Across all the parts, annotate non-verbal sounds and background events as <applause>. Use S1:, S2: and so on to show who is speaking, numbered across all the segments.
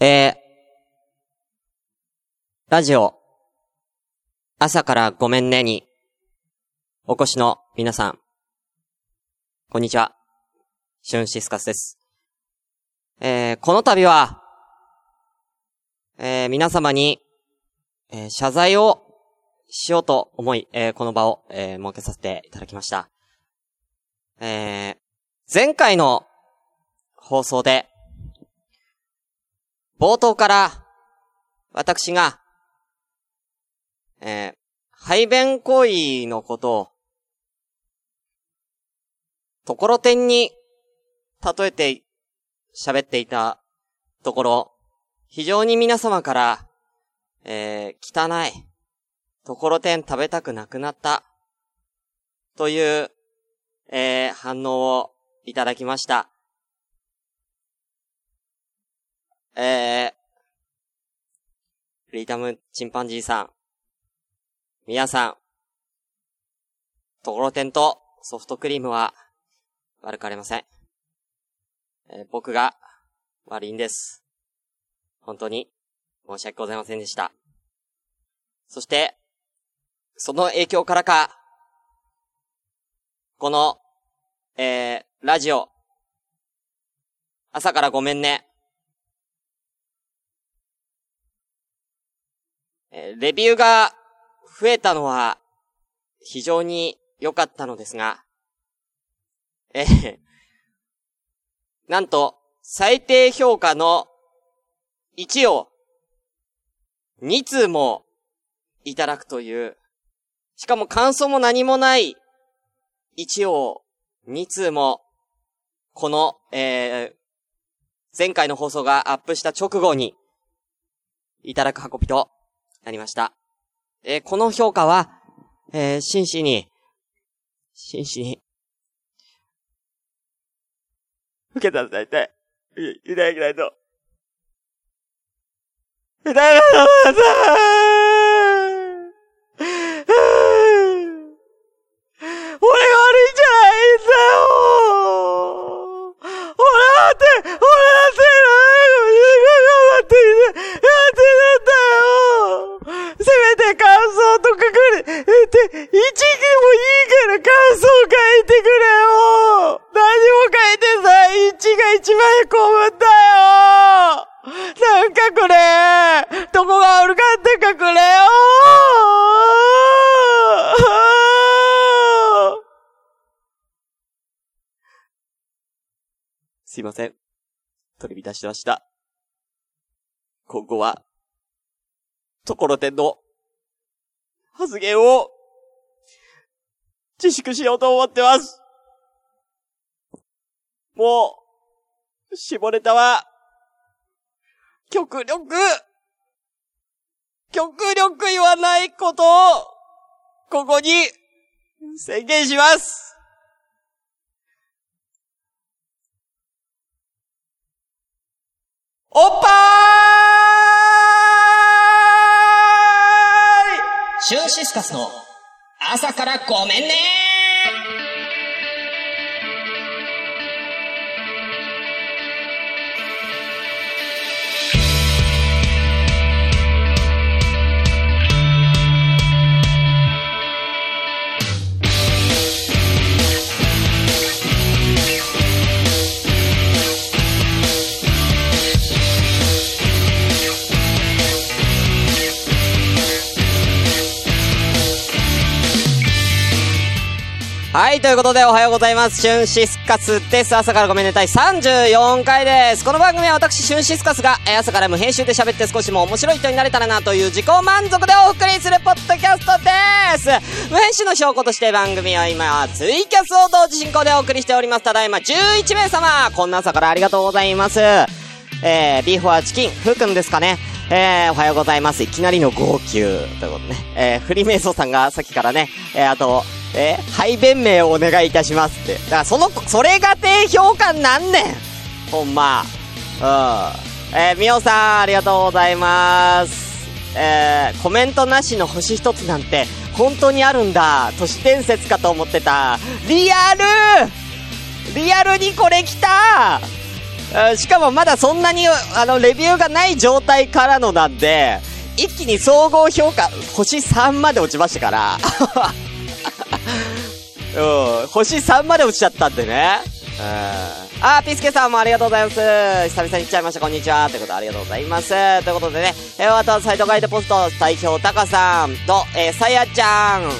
S1: えー、ラジオ、朝からごめんねに、お越しの皆さん、こんにちは。シュンシスカスです。えー、この度は、えー、皆様に、えー、謝罪をしようと思い、えー、この場を、えー、設けさせていただきました。えー、前回の放送で、冒頭から、私が、えー、排便行為のことを、ところてんに、例えて、喋っていたところ、非常に皆様から、えー、汚い、ところてん食べたくなくなった、という、えー、反応をいただきました。えー、フリーダムチンパンジーさん。皆さん、ところてんとソフトクリームは悪かれません。えー、僕が悪いんです。本当に申し訳ございませんでした。そして、その影響からか、この、えー、ラジオ、朝からごめんね。レビューが増えたのは非常に良かったのですが、えー、なんと最低評価の1を2通もいただくという、しかも感想も何もない1を2通も、この、えー、前回の放送がアップした直後に、いただく運びとなりました。えー、この評価は、えー、真摯に、真摯に、受けたら大体い。い、いただきないと。いただきないと俺が悪いんじゃないんだよ俺だって、俺だって、頑張ってやってるんだよせめて感想とかくれ、えって、一でもいいから感想書いてくれよ何も書いてさ、一が一番へこむんだよなんかくれどこが悪かったかくれよすいません。取り乱しました。今後は、ところてんの発言を自粛しようと思ってます。もう、下ネタは、極力、極力言わないことを、ここに宣言しますおっぱーい！シュンシスカスの朝からごめんねはい、ということでおはようございます。シュンシスカスです。朝からごめんねたい34回です。この番組は私、シュンシスカスが朝から無編集で喋って少しも面白い人になれたらなという自己満足でお送りするポッドキャストです。無編集の証拠として番組は今、ツイキャスを同時進行でお送りしております。ただいま11名様こんな朝からありがとうございます。えー、ビーフォアチキン、ふうくんですかね。えー、おはようございます。いきなりの号泣ということでね。えー、フリーメイソさんがさっきからね、えー、あと、え、排便名をお願いいたしますって。だからその、それが低評価なんねんほんま。うん。えー、みおさん、ありがとうございます。えー、コメントなしの星一つなんて、本当にあるんだ。都市伝説かと思ってた。リアルリアルにこれ来たしかもまだそんなに、あの、レビューがない状態からのなんで、一気に総合評価、星3まで落ちましたから。うん、星3まで落ちちゃったんでね。うん。あー、ピスケさんもありがとうございます。久々に来ちゃいました。こんにちは。ということでありがとうございます。ということでね、えー、あとはサイトガイドポスト代表タカさんと、えー、さやちゃん、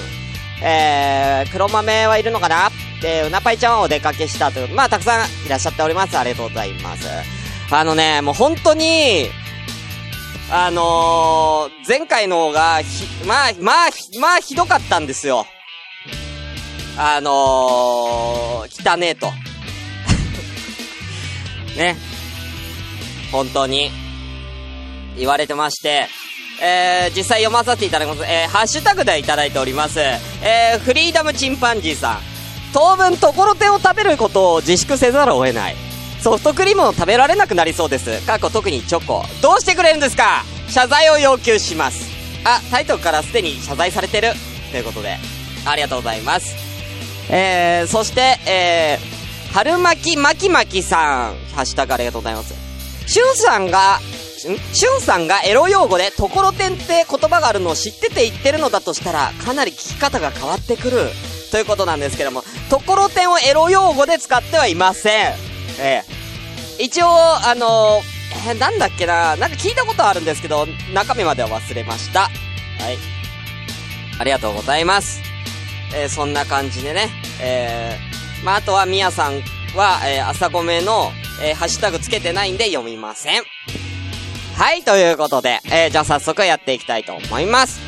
S1: えー、黒豆はいるのかな？で、うなぱいちゃんはお出かけしたということで、まあ、たくさんいらっしゃっております。ありがとうございます。あのね、もう本当に、あのー、前回の方が、ひ、まあ、まあ、まあ、ひどかったんですよ。あのー、汚ねえと。<laughs> ね。本当に、言われてまして、えー、実際読まさせていただきます。えー、ハッシュタグでいただいております。えー、フリーダムチンパンジーさん。当分ところてんを食べることを自粛せざるを得ない。ソフトクリームを食べられなくなりそうです。過去特にチョコ。どうしてくれるんですか？謝罪を要求します。あ、タイトルからすでに謝罪されてる。ということで、ありがとうございます。えー、そして、えー、春巻き巻き巻きさん。ハッシュタグありがとうございます。しゅんさんが、ん？しゅんさんがエロ用語でところてんって言葉があるのを知ってて言ってるのだとしたら、かなり聞き方が変わってくる。ということなんですけども、ところてんをエロ用語で使ってはいません。えー、一応、あのー、えー、なんだっけななんか聞いたことあるんですけど、中身までは忘れました。はい。ありがとうございます。えー、そんな感じでね、えー、まあ、あとはみやさんは、えー、朝ごめの、えー、ハッシュタグつけてないんで読みません。はい、ということで、えー、じゃあ早速やっていきたいと思います。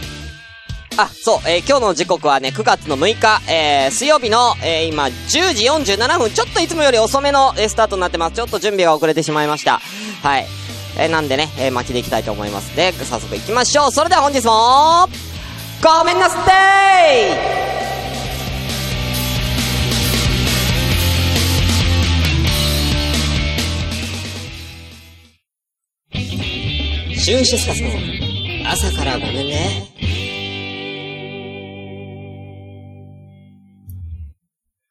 S1: あ、そう、えー、今日の時刻はね、9月の6日、えー、水曜日の、えー、今、10時47分、ちょっといつもより遅めの、えー、スタートになってます。ちょっと準備が遅れてしまいました。はい。えー、なんでね、えー、巻きでいきたいと思いますで、早速行きましょう。それでは本日も、ごめんなさいシュンシスカスの朝からごめんね。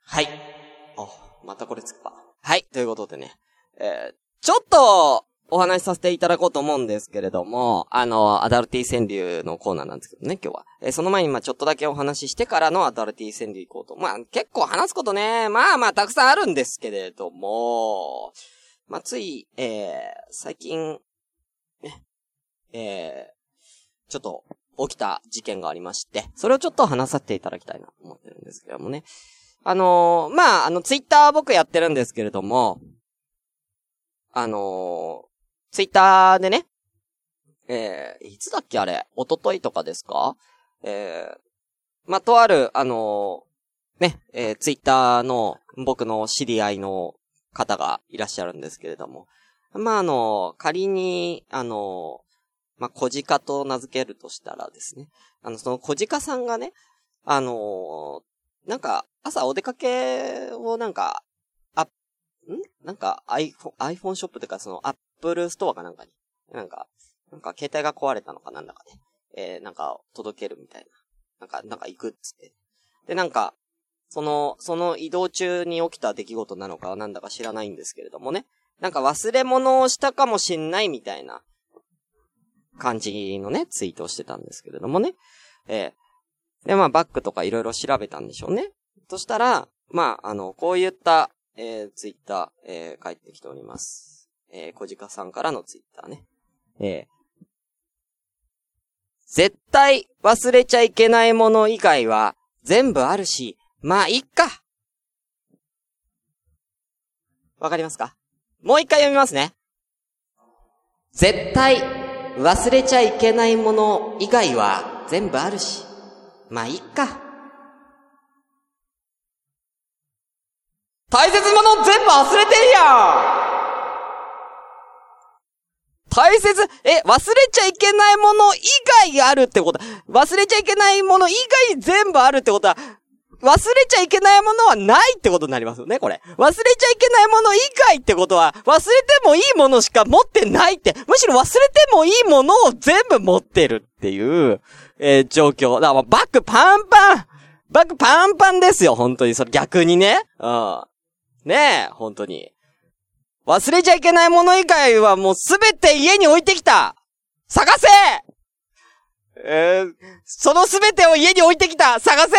S1: はい。あ、またこれつっぱ。はい。ということでね。えー、ちょっと、お話しさせていただこうと思うんですけれども、あの、アダルティ川柳のコーナーなんですけどね、今日は。えー、その前にまあちょっとだけお話ししてからのアダルティ川柳行こうと。まあ結構話すことね、まあまあたくさんあるんですけれども、まあつい、えー、最近、ね、えー、ちょっと起きた事件がありまして、それをちょっと話させていただきたいなと思ってるんですけどもね。あのー、まあ、あの、ツイッター僕やってるんですけれども、あのー、ツイッターでね、えー、いつだっけあれ、おとといとかですか？えー、まあ、とある、あのー、ね、えー、ツイッターの僕の知り合いの方がいらっしゃるんですけれども、まあ、あの、仮に、あの、まあ、小鹿と名付けるとしたらですね、あの、その小鹿さんがね、あのなんか、朝お出かけをなんか、あ、ん？なんか iPhone、iPhone ショップというかその Apple ストアかなんかに、なんか、なんか携帯が壊れたのかなんだかね、えー、なんか届けるみたいな。なんか、なんか行くっつって。で、なんか、その、その移動中に起きた出来事なのかなんだか知らないんですけれどもね。なんか忘れ物をしたかもしんないみたいな感じのね、ツイートをしてたんですけれどもね。えで、まあ、バックとかいろいろ調べたんでしょうね。そしたら、まあ、あの、こういった、えー、ツイッター、えー、帰ってきております。えー、小鹿さんからのツイッターね。えー、絶対忘れちゃいけないもの以外は全部あるし、まあ、いっか。わかりますか？もう一回読みますね。絶対忘れちゃいけないもの以外は全部あるし、まあ、いっか。大切なもの全部忘れてんや。ん大切、え、忘れちゃいけないもの以外あるってこと。忘れちゃいけないもの以外全部あるってことは、忘れちゃいけないものはないってことになりますよね、これ。忘れちゃいけないもの以外ってことは、忘れてもいいものしか持ってないって、むしろ忘れてもいいものを全部持ってるっていう、えー、状況。だからバッグパンパンバッグパンパンですよ、本当に。それ逆にね。うん。ねえ、本当に。忘れちゃいけないもの以外はもうすべて家に置いてきた探せえー、そのすべてを家に置いてきた探せ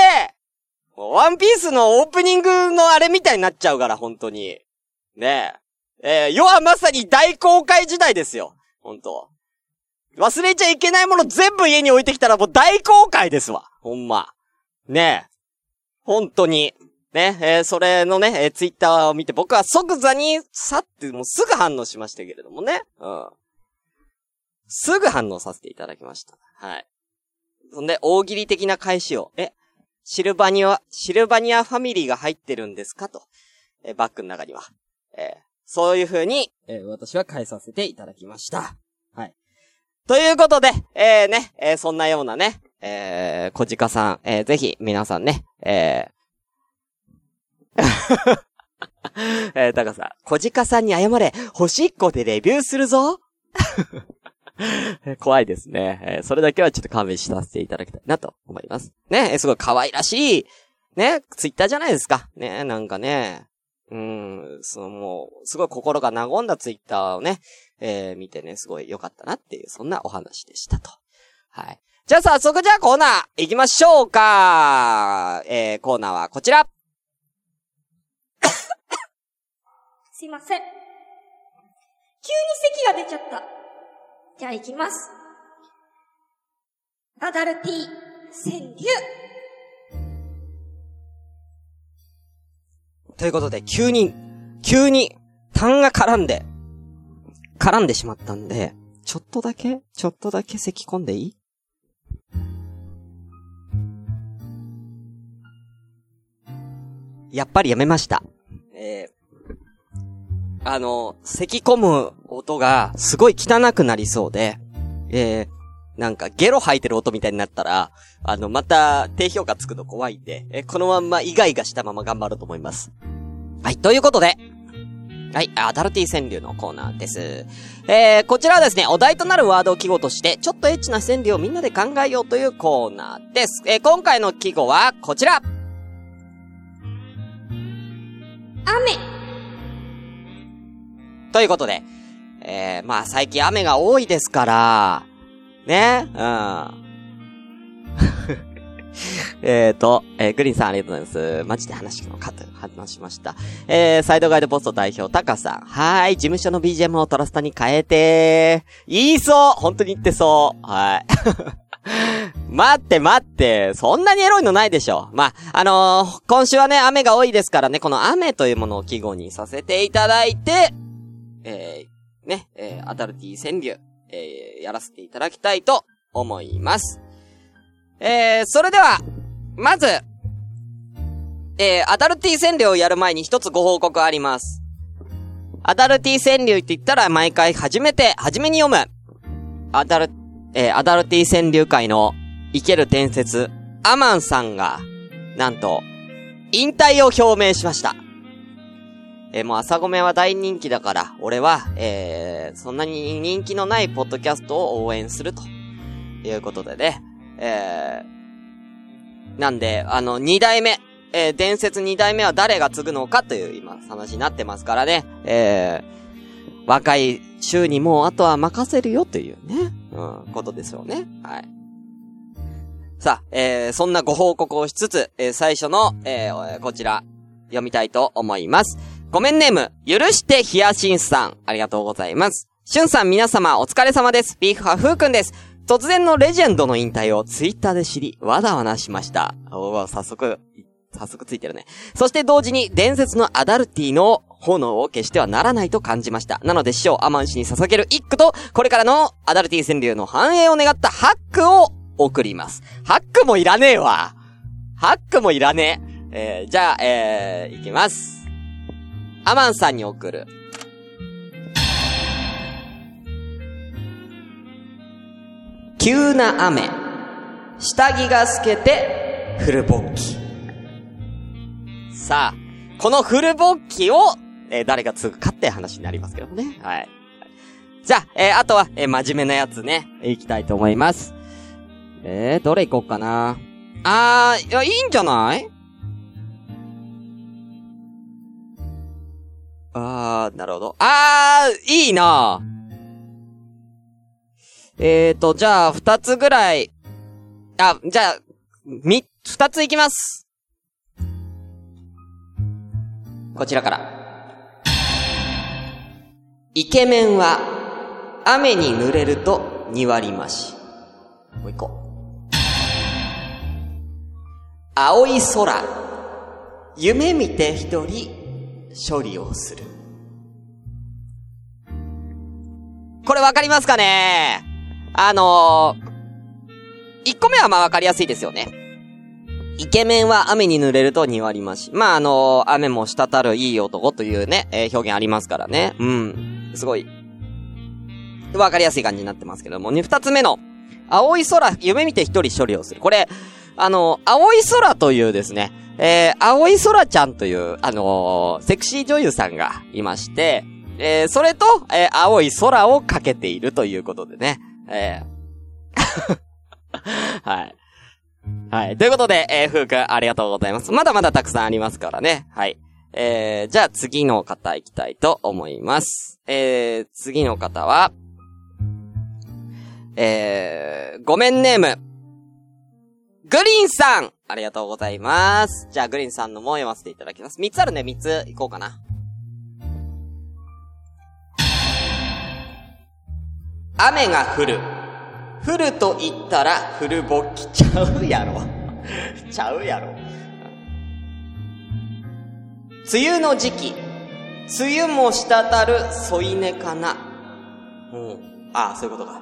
S1: ワンピースのオープニングのあれみたいになっちゃうから、本当に。ねえ。えー、世はまさに大公開時代ですよ。本当忘れちゃいけないもの全部家に置いてきたらもう大公開ですわ。ほんま。ねえ。本当に。ね、えー、それのね、えー、ツイッターを見て僕は即座に、さってもうすぐ反応しましたけれどもね。うん。すぐ反応させていただきました。はい。そんで、大喜利的な返しを、え、シルバニア、シルバニアファミリーが入ってるんですか？と。えバッグの中には。えー、そういう風に、えー、私は返させていただきました。はい。ということで、えー、ね、えー、そんなようなね、えー、小鹿さん、えー、ぜひ皆さんね、えー、<laughs> えー、タカさん、小鹿さんに謝れ、星1個でレビューするぞ <laughs> <laughs> 怖いですね。えー、それだけはちょっと勘弁しさせていただきたいなと思います。ね、すごい可愛らしい、ね、ツイッターじゃないですか。ね、なんかね、うん、そのもう、すごい心が和んだツイッターをね、えー、見てね、すごい良かったなっていう、そんなお話でしたと。はい。じゃあ早速じゃあコーナー行きましょうか。えー、コーナーはこちら。<coughs>
S2: すいません。急に咳が出ちゃった。じゃあ行きます。アダルティ川柳。
S1: ということで、急に、急に、痰が絡んで、絡んでしまったんで、ちょっとだけ、ちょっとだけ咳込んでいい？やっぱりやめました。えー、あの、咳込む音がすごい汚くなりそうで、えー、なんかゲロ吐いてる音みたいになったら、あの、また低評価つくの怖いんで、えー、このまんまイガイガしたまま頑張ると思います。はい、ということで、はい、アダルティ川柳のコーナーです。えー、こちらはですね、お題となるワードを記号として、ちょっとエッチな川柳をみんなで考えようというコーナーです。えー、今回の記号はこちら
S2: 雨
S1: ということで、えー、まあ最近雨が多いですから、ね、うん。<laughs> えっと、えー、グリーンさんありがとうございます。マジで話のかと話しました。えー、サイドガイドポスト代表、タカさん。はーい、事務所の BGM をトラスタに変えて言いそう本当に言ってそう。はい。<laughs> 待って待って、そんなにエロいのないでしょ。まあ、あのー、今週はね、雨が多いですからね、この雨というものを記号にさせていただいて、えー、ね、えー、アダルティ川柳、えー、やらせていただきたいと思います。えー、それでは、まず、えー、アダルティ川柳をやる前に一つご報告あります。アダルティ川柳って言ったら毎回初めて、初めに読む。アダル、えー、アダルティ川柳界の生ける伝説、アマンさんが、なんと、引退を表明しました。えー、もう朝ごめは大人気だから、俺は、えー、そんなに人気のないポッドキャストを応援すると、いうことでね、えー、なんで、あの、二代目、えー、伝説二代目は誰が継ぐのかという今、話になってますからね、えー、若い衆にもうあとは任せるよというね、うん、ことですよね。はい。さあ、えー、そんなご報告をしつつ、えー、最初の、えー、こちら、読みたいと思います。ごめんネーム、許してヒヤシンスさん、ありがとうございます。しゅんさん皆様お疲れ様です。ビーフハフーくんです。突然のレジェンドの引退をツイッターで知り、わだわなしました。おお、早速、早速ついてるね。そして同時に伝説のアダルティの炎を消してはならないと感じました。なので師匠アマン氏に捧げる一句と、これからのアダルティ川柳の繁栄を願ったハックを送ります。ハックもいらねえわ。ハックもいらねえ。えー、じゃあ、えー、いきます。アマンさんに送る。急な雨。下着が透けて、フルボッキ。さあ、このフルボッキを、えー、誰が継ぐかって話になりますけどね。はい。じゃあ、えー、あとは、えー、真面目なやつね、行きたいと思います。えー、どれ行こうかな。あー、いや、いいんじゃない？あー、なるほど。あー、いいなえーと、じゃあ、二つぐらい。あ、じゃあ、み、二ついきます。こちらから。イケメンは、雨に濡れると2割増し。もう一個。青い空、夢見て一人、処理をする。これわかりますかね？あのー、1個目はまあわかりやすいですよね。イケメンは雨に濡れると2割増し。まあ、あのー、雨も滴るいい男というね、えー表現ありますからね。うん。すごい、わかりやすい感じになってますけども、ね、二つ目の、青い空、夢見て一人処理をする。これ、あの、青い空というですね、えー、青い空ちゃんという、あのーセクシー女優さんがいまして、えー、それと、えー、青い空をかけているということでね、えー <laughs> はい。はい。ということで、えー、ふうくん、ありがとうございます。まだまだたくさんありますからね。はい。えー、じゃあ次の方行きたいと思います。えー、次の方は、えー、ごめんネーム、グリーンさんありがとうございます。じゃあ、グリーンさんのも読ませていただきます。三つあるね、三ついこうかな。雨が降る。降ると言ったら、降るぼっきちゃうやろ。<laughs> ちゃうやろ。梅雨の時期。梅雨も滴る添い寝かな。うん。ああ、そういうことか。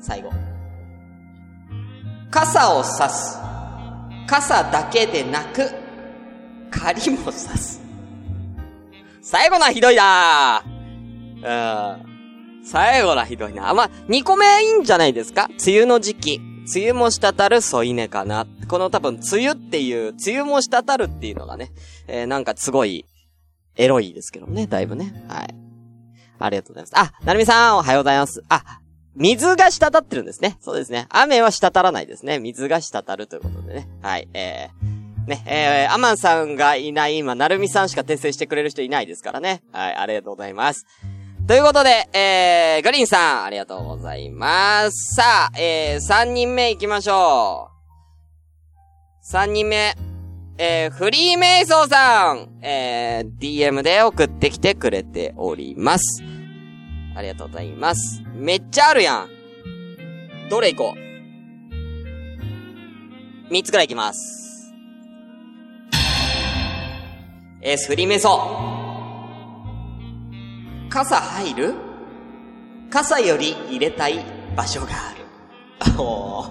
S1: 最後。傘を差す。傘だけでなく、仮も差す。最後のはひどいなうん。最後のはひどいな。まあ、2個目いいんじゃないですか？梅雨の時期。梅雨も滴る添い寝かな。この多分、梅雨っていう、梅雨も滴るっていうのがね、えー、なんかすごい、エロいですけどね、だいぶね。はい。ありがとうございます。あ、なるみさん、おはようございます。あ、水が滴ってるんですね。そうですね。雨は滴らないですね。水が滴るということでね。はい。えー、ね、えー、アマンさんがいない今、なるみさんしか訂正してくれる人いないですからね。はい、ありがとうございます。ということで、えー、グリーンさん、ありがとうございます。さあ、えー、3人目行きましょう。3人目。えー、フリーメイソーさん、えー、DM で送ってきてくれております。ありがとうございます。めっちゃあるやん。どれ行こう ?3 つくらい行きます。えー、フリーメイソー。傘入る？傘より入れたい場所がある。おー。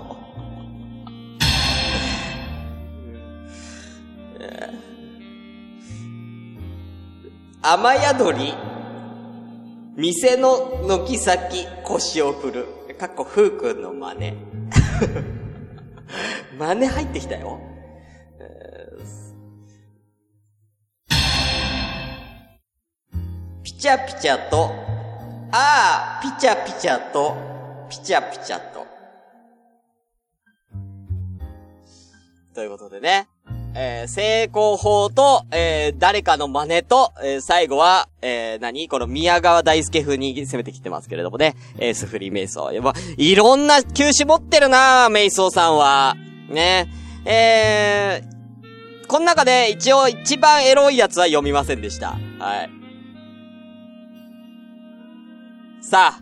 S1: <laughs> 雨宿り、店の軒先腰を振る。かっこ、ふうくんの真似。<laughs> 真似入ってきたよ。チャピチャと、ああ、ピチャピチャと、ピチャピチャと。ということでね。えー成功法と、えー誰かの真似と、えー最後は、えー何？この宮川大輔風に攻めてきてますけれどもね。えースフリーメイソー。やっぱ、いろんな球種持ってるなメイソーさんは。ね。えー、この中で一応一番エロいやつは読みませんでした。はい。さあ。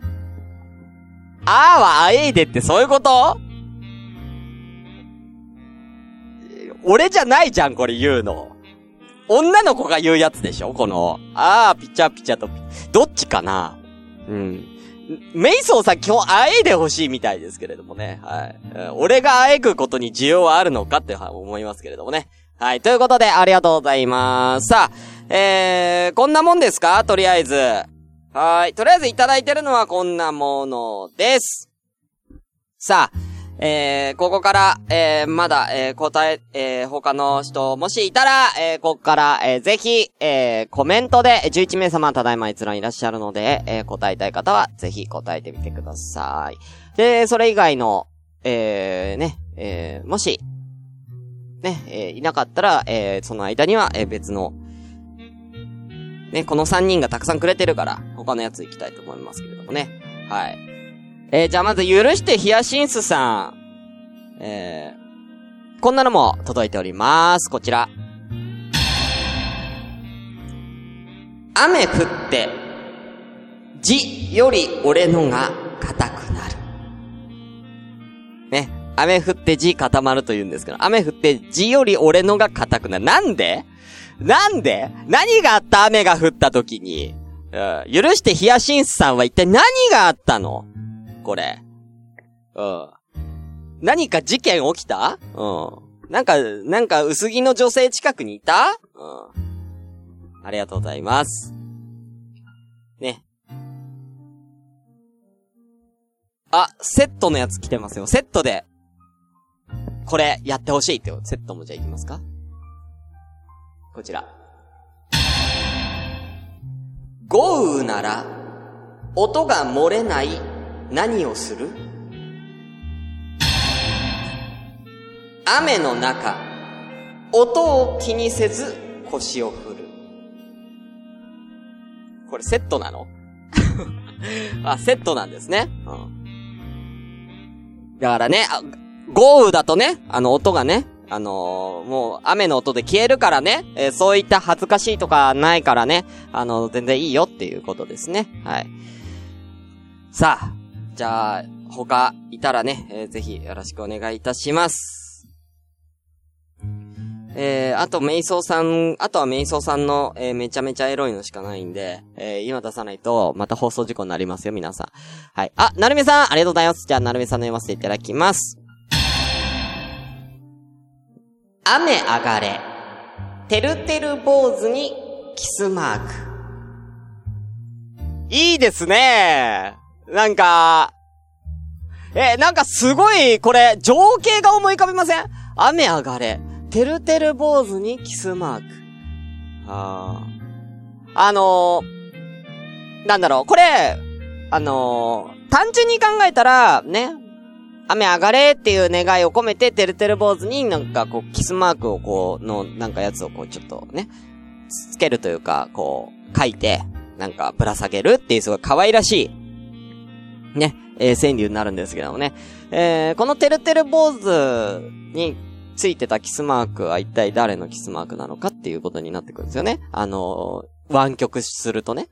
S1: あーはあえいでってそういうこと？俺じゃないじゃん、これ言うの。女の子が言うやつでしょ？この、あー、ピチャピチャと、どっちかな？うん。メイソーさん今日会えいでほしいみたいですけれどもね。はい。俺が会えくことに需要はあるのかって思いますけれどもね。はい。ということで、ありがとうございます。さあ、えー、こんなもんですか？とりあえず。はい。とりあえずいただいてるのはこんなものです。さあ、えー、ここから、えー、まだ、えー、答え、えー、他の人、もしいたら、えー、ここから、えー、ぜひ、えー、コメントで、11名様、ただいま閲覧いらっしゃるので、えー、答えたい方は、ぜひ答えてみてください。で、それ以外の、えー、ね、えー、もし、ね、えー、いなかったら、えー、その間には、えー、別の、ね、この3人がたくさんくれてるから、他のやつ行きたいと思いますけれどもね。はい。えー、じゃあまず、許してヒヤシンスさん。えー、こんなのも届いております。こちら。雨降って、字より俺のが硬くなる。ね。雨降って字固まると言うんですけど、雨降って字より俺のが硬くなる。なんで？なんで？何があった？雨が降った時に。うん。許してヒヤシンスさんは一体何があったの？これ。うん。何か事件起きた？うん。なんか、なんか薄着の女性近くにいた？うん。ありがとうございます。ね。あ、セットのやつ来てますよ。セットで。これ、やってほしいって、セットもじゃあいきますか？こちら。豪雨なら、音が漏れない何をする？雨の中、音を気にせず腰を振る。これセットなの？<laughs> あ、セットなんですね。うん。だからね、豪雨だとね、あの音がね、あのー、もう雨の音で消えるからね、えー、そういった恥ずかしいとかないからね、あの、全然いいよっていうことですね。はい。さあ、じゃあ、他いたらね、えー、ぜひよろしくお願いいたします。えー、あと、メイソーさん、あとはメイソーさんの、えー、めちゃめちゃエロいのしかないんで、えー、今出さないと、また放送事故になりますよ、皆さん。はい。あ、なるみさん、ありがとうございます。じゃあ、なるみさんの読ませていただきます。雨上がれ。てるてる坊主にキスマーク。いいですね。なんか、えなんかすごい、これ、情景が思い浮かびません？雨上がれ。てるてる坊主にキスマーク。ああ。あのー、なんだろう、これ、あのー、単純に考えたら、ね、雨上がれっていう願いを込めて、てるてる坊主になんかこう、キスマークをこう、の、なんかやつをこう、ちょっとね、つけるというか、こう、書いて、なんかぶら下げるっていうすごい可愛らしい、ね、えー、川柳になるんですけどもね。えー、このてるてる坊主についてたキスマークは一体誰のキスマークなのかっていうことになってくるんですよね。あのー、湾曲するとね。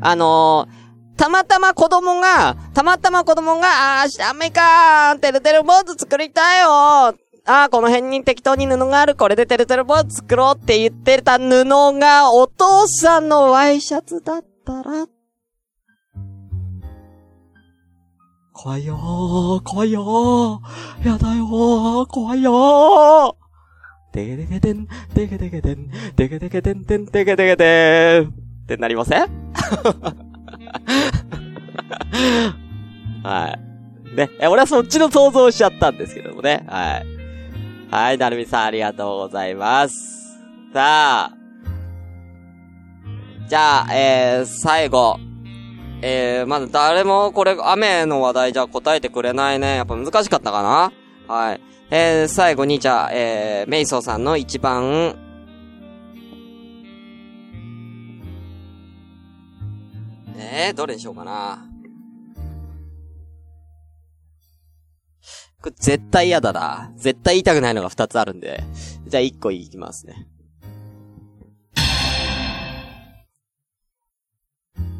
S1: あのー、たまたま子供が、たまたま子供が、あー、ダメかー、てるてる坊主作りたいよー。あー、この辺に適当に布がある、これでてるてる坊主作ろうって言ってた布が、お父さんのワイシャツだったら、怖いよー、怖いよー、やだよー、怖いよー。てけてけてん、てけてけてん、てけてけてんてんてけてけてん。ってなりません？<laughs> はい。ね、え、俺はそっちの想像しちゃったんですけどもね。はい。はい、なるみさんありがとうございます。さあ。じゃあ、えー、最後。えー、まだ誰もこれ、雨の話題じゃ答えてくれないね。やっぱ難しかったかなはい。えー、最後にじゃあ、えー、メイソーさんの一番、えー、どれにしようかな。これ絶対嫌だな。絶対言いたくないのが二つあるんで。じゃあ一個いきますね。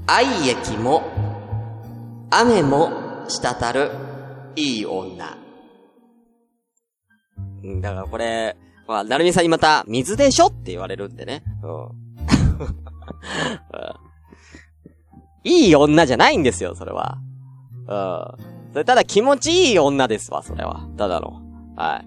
S1: 愛液も、雨も滴る、いい女。だからこれ、まあ、なるみさんにまた、水でしょって言われるんでね。うん。<laughs> いい女じゃないんですよ、それは。うん。それただ気持ちいい女ですわ、それは。ただの。はい。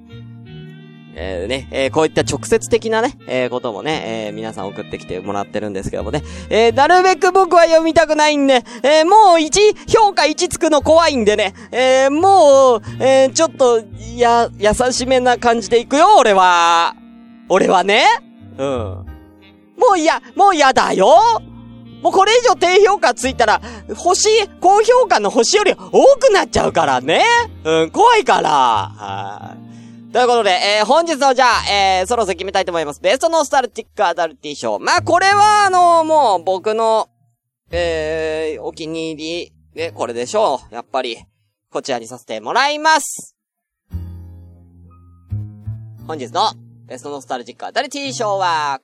S1: えー、ね、えー、こういった直接的なね、えー、こともね、えー、皆さん送ってきてもらってるんですけどもね、えー、なるべく僕は読みたくないんで、えー、もう1、評価1つくの怖いんでね、えー、もう、えー、ちょっと、や、優しめな感じでいくよ、俺は。俺はね。うん。もういや、もう嫌だよもうこれ以上低評価ついたら、星、高評価の星より多くなっちゃうからね。うん、怖いから。はい。ということで、えー、本日のじゃあ、えー、そろそろ決めたいと思います。ベストノスタルティックアダルティ賞。まあ、これは、あのもう、僕の、えー、お気に入り、で、これでしょう。やっぱり、こちらにさせてもらいます。本日の、ベストノスタルティックアダルティ賞は、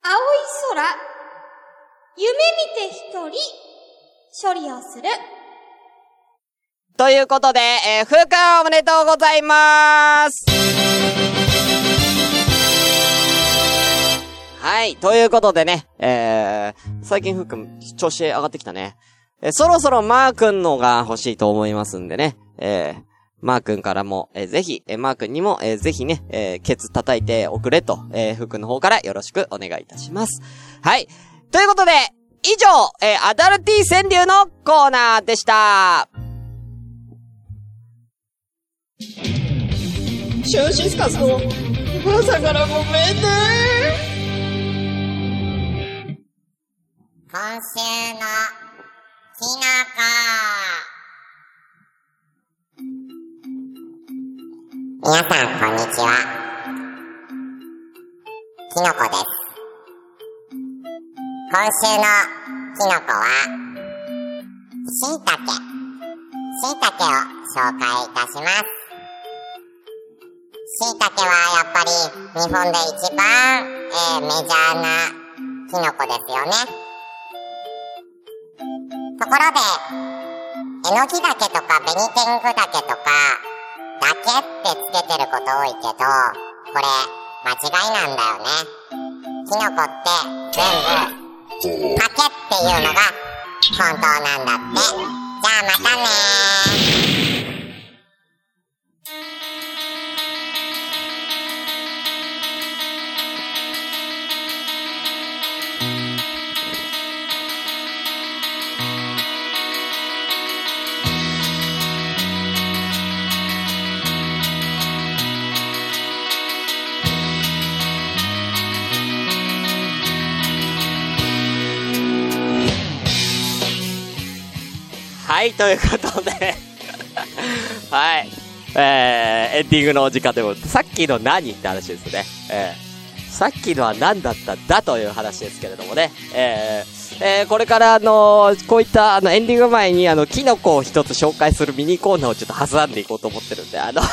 S2: 青い空、夢見て一人、処理をする。
S1: ということで、えー、風花おめでとうございます。はい。ということでね、えー、最近ふうくん、調子上がってきたね。えー、そろそろマー君のが欲しいと思いますんでね、えー、マー君からも、えー、ぜひ、えー、マー君にも、えー、ぜひね、えー、ケツ叩いておくれと、えー、福の方からよろしくお願いいたします。はい。ということで、以上、えー、アダルティ川柳のコーナーでした。シュンシスカスの朝からごめんね。
S3: 今週の皆さん、こんにちは。きのこです。今週のきのこは、しいたけ。しいたけを紹介いたします。しいたけはやっぱり日本で一番、えー、メジャーなきのこですよね。ところで、えのきだけとか紅天狗けとか、だけってつけてること多いけど、これ、間違いなんだよね。キノコって全部、竹っていうのが本当なんだって。じゃあまたねー。
S1: ということで <laughs> はい。えー、エンディングのお時間でも、さっきの何って話ですね。えー、さっきのは何だったんだという話ですけれどもね。えー、えー、これからあのー、こういったあのエンディング前にあの、キノコを一つ紹介するミニコーナーをちょっと挟んでいこうと思ってるんで、あの <laughs>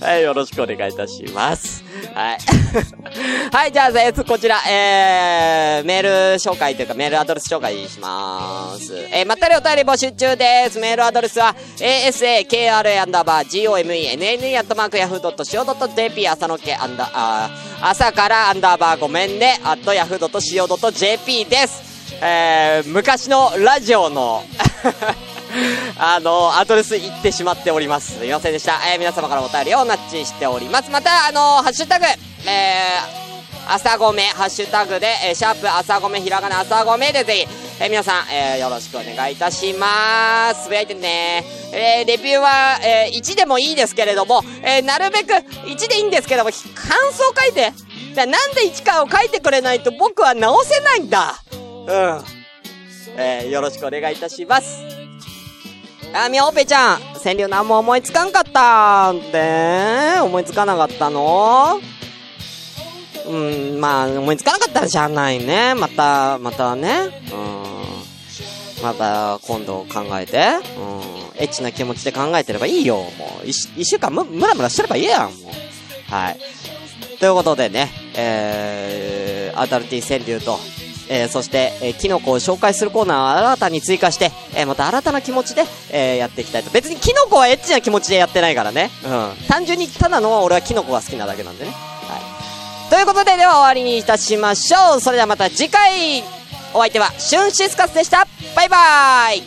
S1: はい、よろしくお願いいたします。はい。<laughs> はい、じゃあ、えー、こちら、えー、メール紹介というか、メールアドレス紹介します。えー、まったりお便り募集中です。メールアドレスは、asakra アンダーバー gomenne アットマークヤフー .co.jp 朝のけアンダー、あ朝からアンダーバーごめんね、アットヤフー .co.jp です。えー、昔のラジオの <laughs> あの、アドレス行ってしまっております。すいませんでした。えー、皆様からお便りをナッチしております。また、あのハッシュタグ、えー、朝ごめ、ハッシュタグで、えー、シャープ朝ごめ、ひらがな朝ごめでぜひ、えー、皆さん、えー、よろしくお願いいたします。つぶやいてね。えー、レビューは、えー、1でもいいですけれども、えー、なるべく1でいいんですけども、感想書いて。じゃなんで1かを書いてくれないと僕は直せないんだ。うん。えー、よろしくお願いいたします。あ、みおぺちゃん、川柳なんも思いつかんかったんで、思いつかなかったの？うん、まあ、思いつかなかったらしゃないね。また、またね。うん。また、今度考えて。うん。エッチな気持ちで考えてればいいよ。もう、一一週間む、むらむらしてればいいやん、もう。はい。ということでね、えー、アダルティ川柳と、えー、そして、えー、キノコを紹介するコーナーを新たに追加して、えー、また新たな気持ちで、えー、やっていきたいと。別にキノコはエッチな気持ちでやってないからね。うん。単純にただの俺はキノコが好きなだけなんでね。はい。ということで、では終わりにいたしましょう。それではまた次回、お相手は、シュンシスカスでした。バイバーイ